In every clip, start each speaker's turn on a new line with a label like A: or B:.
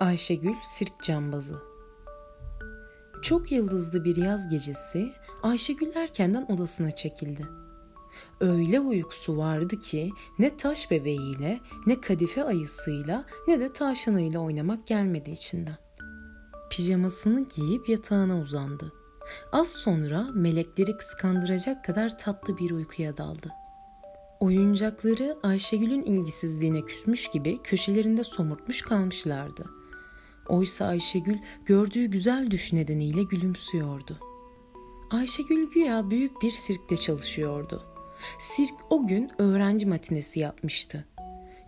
A: Ayşegül Sirk Cambazı Çok yıldızlı bir yaz gecesi Ayşegül erkenden odasına çekildi. Öyle uykusu vardı ki ne taş bebeğiyle, ne kadife ayısıyla, ne de tavşanıyla oynamak gelmedi içinden. Pijamasını giyip yatağına uzandı. Az sonra melekleri kıskandıracak kadar tatlı bir uykuya daldı. Oyuncakları Ayşegül'ün ilgisizliğine küsmüş gibi köşelerinde somurtmuş kalmışlardı. Oysa Ayşegül gördüğü güzel düş nedeniyle gülümsüyordu. Ayşegül güya büyük bir sirkte çalışıyordu. Sirk o gün öğrenci matinesi yapmıştı.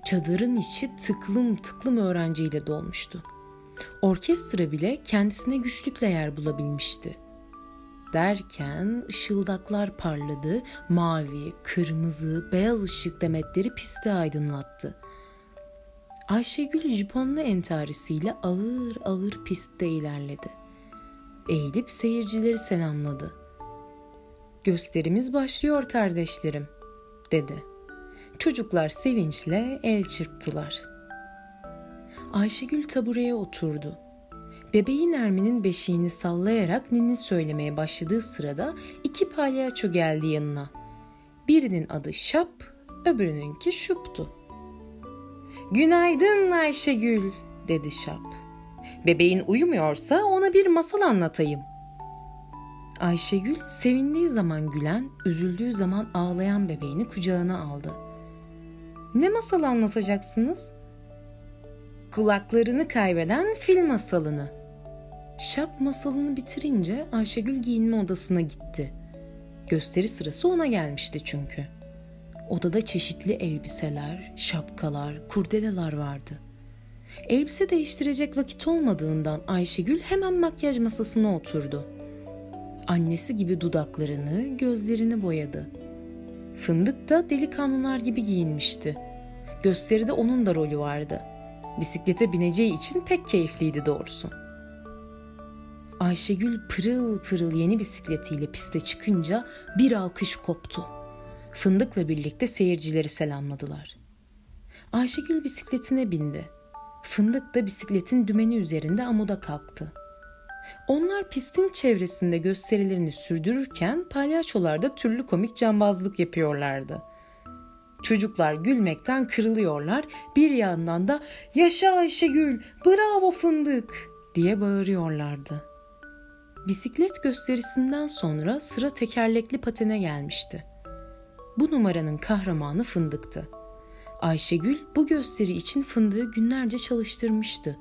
A: Çadırın içi tıklım tıklım öğrenciyle dolmuştu. Orkestra bile kendisine güçlükle yer bulabilmişti. Derken ışıldaklar parladı, mavi, kırmızı, beyaz ışık demetleri pisti aydınlattı. Ayşegül jiponlu entarisiyle ağır ağır pistte ilerledi. Eğilip seyircileri selamladı. Gösterimiz başlıyor kardeşlerim, dedi. Çocuklar sevinçle el çırptılar. Ayşegül tabureye oturdu. Bebeğin Ermin'in beşiğini sallayarak ninni söylemeye başladığı sırada iki palyaço geldi yanına. Birinin adı Şap, öbürününki Şup'tu. Günaydın Ayşegül, dedi Şap. Bebeğin uyumuyorsa ona bir masal anlatayım. Ayşegül sevindiği zaman gülen, üzüldüğü zaman ağlayan bebeğini kucağına aldı. Ne masal anlatacaksınız? Kulaklarını kaybeden fil masalını. Şap masalını bitirince Ayşegül giyinme odasına gitti. Gösteri sırası ona gelmişti çünkü. Odada çeşitli elbiseler, şapkalar, kurdeleler vardı. Elbise değiştirecek vakit olmadığından Ayşegül hemen makyaj masasına oturdu. Annesi gibi dudaklarını, gözlerini boyadı. Fındık da delikanlılar gibi giyinmişti. Gösteride onun da rolü vardı. Bisiklete bineceği için pek keyifliydi doğrusu. Ayşegül pırıl pırıl yeni bisikletiyle piste çıkınca bir alkış koptu. Fındık'la birlikte seyircileri selamladılar. Ayşegül bisikletine bindi. Fındık da bisikletin dümeni üzerinde amuda kalktı. Onlar pistin çevresinde gösterilerini sürdürürken palyaçolar da türlü komik cambazlık yapıyorlardı. Çocuklar gülmekten kırılıyorlar, bir yandan da "Yaşa Ayşegül, bravo fındık!" diye bağırıyorlardı. Bisiklet gösterisinden sonra sıra tekerlekli patene gelmişti. Bu numaranın kahramanı Fındık'tı. Ayşegül bu gösteri için Fındık'ı günlerce çalıştırmıştı.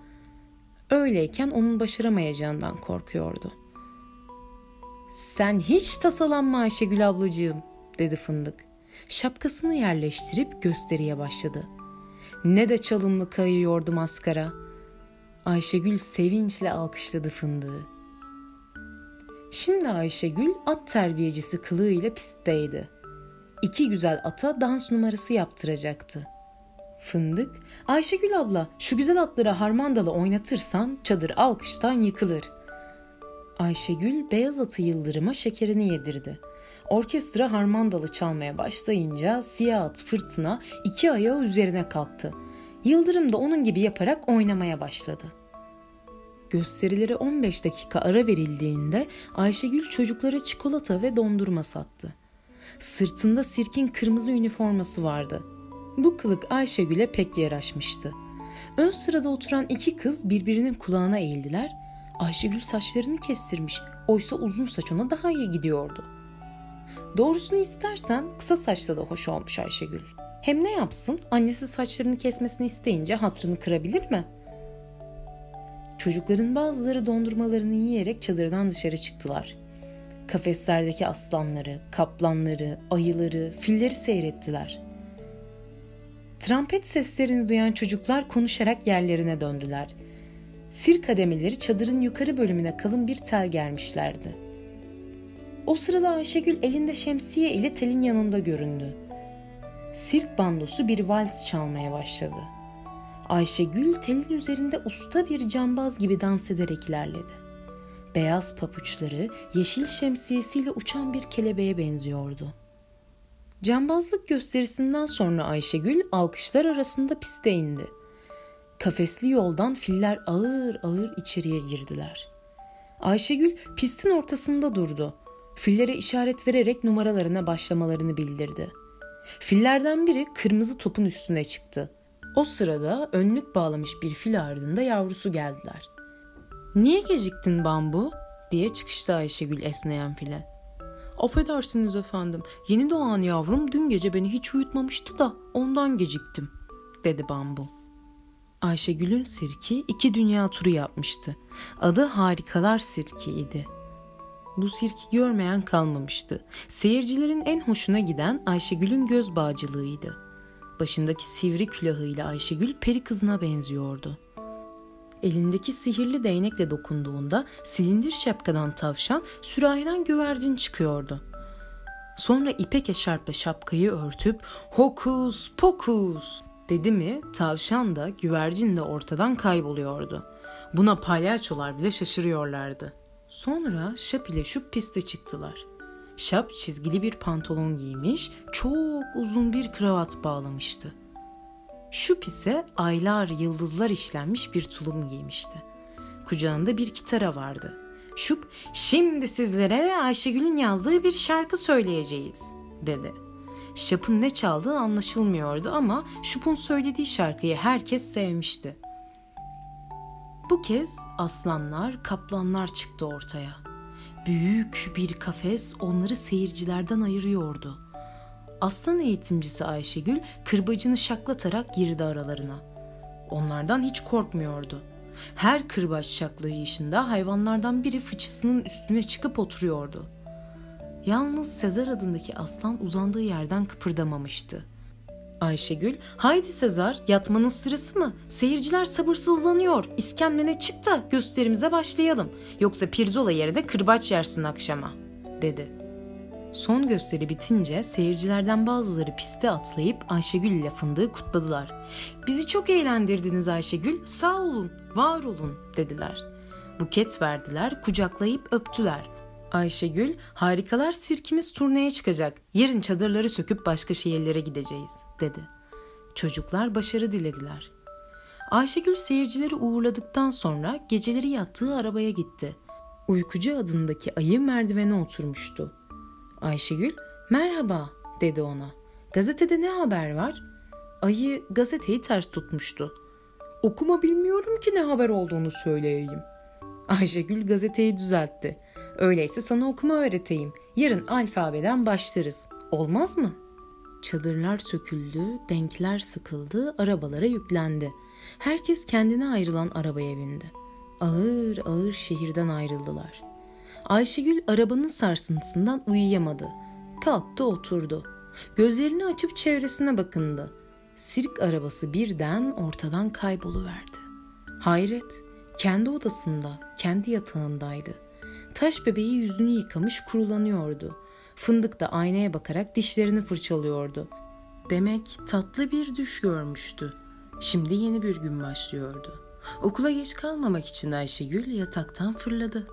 A: Öyleyken onun başaramayacağından korkuyordu. Sen hiç tasalanma Ayşegül ablacığım, dedi Fındık. Şapkasını yerleştirip gösteriye başladı. Ne de çalımlı kayıyordu maskara. Ayşegül sevinçle alkışladı Fındığı. Şimdi Ayşegül at terbiyecisi kılığıyla pistteydi. İki güzel ata dans numarası yaptıracaktı. Fındık, Ayşegül abla şu güzel atları harmandalı oynatırsan çadır alkıştan yıkılır. Ayşegül beyaz atı Yıldırım'a şekerini yedirdi. Orkestra harmandalı çalmaya başlayınca siyah at fırtına iki ayağı üzerine kalktı. Yıldırım da onun gibi yaparak oynamaya başladı. Gösterilere 15 dakika ara verildiğinde Ayşegül çocuklara çikolata ve dondurma sattı. Sırtında sirkin kırmızı üniforması vardı. Bu kılık Ayşegül'e pek yaraşmıştı. Ön sırada oturan iki kız birbirinin kulağına eğildiler. Ayşegül saçlarını kestirmiş. Oysa uzun saç ona daha iyi gidiyordu. Doğrusunu istersen kısa saçta da hoş olmuş Ayşegül. Hem ne yapsın? Annesi saçlarını kesmesini isteyince hasrını kırabilir mi?'' Çocukların bazıları dondurmalarını yiyerek çadırdan dışarı çıktılar. Kafeslerdeki aslanları, kaplanları, ayıları, filleri seyrettiler. Trampet seslerini duyan çocuklar konuşarak yerlerine döndüler. Sirk kademeleri çadırın yukarı bölümüne kalın bir tel germişlerdi. O sırada Ayşegül elinde şemsiye ile telin yanında göründü. Sirk bandosu bir vals çalmaya başladı.'' Ayşegül telin üzerinde usta bir cambaz gibi dans ederek ilerledi. Beyaz papuçları yeşil şemsiyesiyle uçan bir kelebeğe benziyordu. Cambazlık gösterisinden sonra Ayşegül alkışlar arasında piste indi. Kafesli yoldan filler ağır ağır içeriye girdiler. Ayşegül pistin ortasında durdu. Fillere işaret vererek numaralarına başlamalarını bildirdi. Fillerden biri kırmızı topun üstüne çıktı. O sırada önlük bağlamış bir fil ardında yavrusu geldiler. ''Niye geciktin bambu?'' diye çıkıştı Ayşegül esneyen file. ''Affedersiniz efendim, yeni doğan yavrum dün gece beni hiç uyutmamıştı da ondan geciktim.'' dedi bambu. Ayşegül'ün sirki iki dünya turu yapmıştı. Adı Harikalar Sirki idi. Bu sirki görmeyen kalmamıştı. Seyircilerin en hoşuna giden Ayşegül'ün göz bağcılığıydı. Başındaki sivri külahıyla Ayşegül peri kızına benziyordu. Elindeki sihirli değnekle dokunduğunda silindir şapkadan tavşan, sürahiden güvercin çıkıyordu. Sonra ipek eşarpla şapkayı örtüp hokus pokus dedi mi tavşan da güvercin de ortadan kayboluyordu. Buna palyaçolar bile şaşırıyorlardı. Sonra Şap ile şu piste çıktılar. Şap çizgili bir pantolon giymiş, çok uzun bir kravat bağlamıştı. Şup ise aylar yıldızlar işlenmiş bir tulum giymişti. Kucağında bir kitara vardı. Şup, şimdi sizlere Ayşegül'ün yazdığı bir şarkı söyleyeceğiz, dedi. Şap'ın ne çaldığı anlaşılmıyordu ama Şup'un söylediği şarkıyı herkes sevmişti. Bu kez aslanlar, kaplanlar çıktı ortaya. Büyük bir kafes onları seyircilerden ayırıyordu. Aslan eğitimcisi Ayşegül kırbacını şaklatarak girdi aralarına. Onlardan hiç korkmuyordu. Her kırbaç şaklayışında hayvanlardan biri fıçısının üstüne çıkıp oturuyordu. Yalnız Sezar adındaki aslan uzandığı yerden kıpırdamamıştı. Ayşegül, haydi Sezar yatmanın sırası mı? Seyirciler sabırsızlanıyor. İskemlene çık da gösterimize başlayalım. Yoksa pirzola yerine kırbaç yersin akşama, dedi. Son gösteri bitince seyircilerden bazıları piste atlayıp Ayşegül ile fındığı kutladılar. Bizi çok eğlendirdiniz Ayşegül, sağ olun, var olun dediler. Buket verdiler, kucaklayıp öptüler. Ayşegül, harikalar sirkimiz turneye çıkacak. Yarın çadırları söküp başka şehirlere gideceğiz, dedi. Çocuklar başarı dilediler. Ayşegül seyircileri uğurladıktan sonra geceleri yattığı arabaya gitti. Uykucu adındaki ayı merdivene oturmuştu. Ayşegül, merhaba, dedi ona. Gazetede ne haber var? Ayı gazeteyi ters tutmuştu. Okuma bilmiyorum ki ne haber olduğunu söyleyeyim. Ayşegül gazeteyi düzeltti. Öyleyse sana okuma öğreteyim. Yarın alfabeden başlarız. Olmaz mı? Çadırlar söküldü, denkler sıkıldı, arabalara yüklendi. Herkes kendine ayrılan arabaya bindi. Ağır ağır şehirden ayrıldılar. Ayşegül arabanın sarsıntısından uyuyamadı. Kalktı oturdu. Gözlerini açıp çevresine bakındı. Sirk arabası birden ortadan kayboluverdi. Hayret, kendi odasında, kendi yatağındaydı. Taş bebeği yüzünü yıkamış kurulanıyordu. Fındık da aynaya bakarak dişlerini fırçalıyordu. Demek tatlı bir düş görmüştü. Şimdi yeni bir gün başlıyordu. Okula geç kalmamak için Ayşegül yataktan fırladı.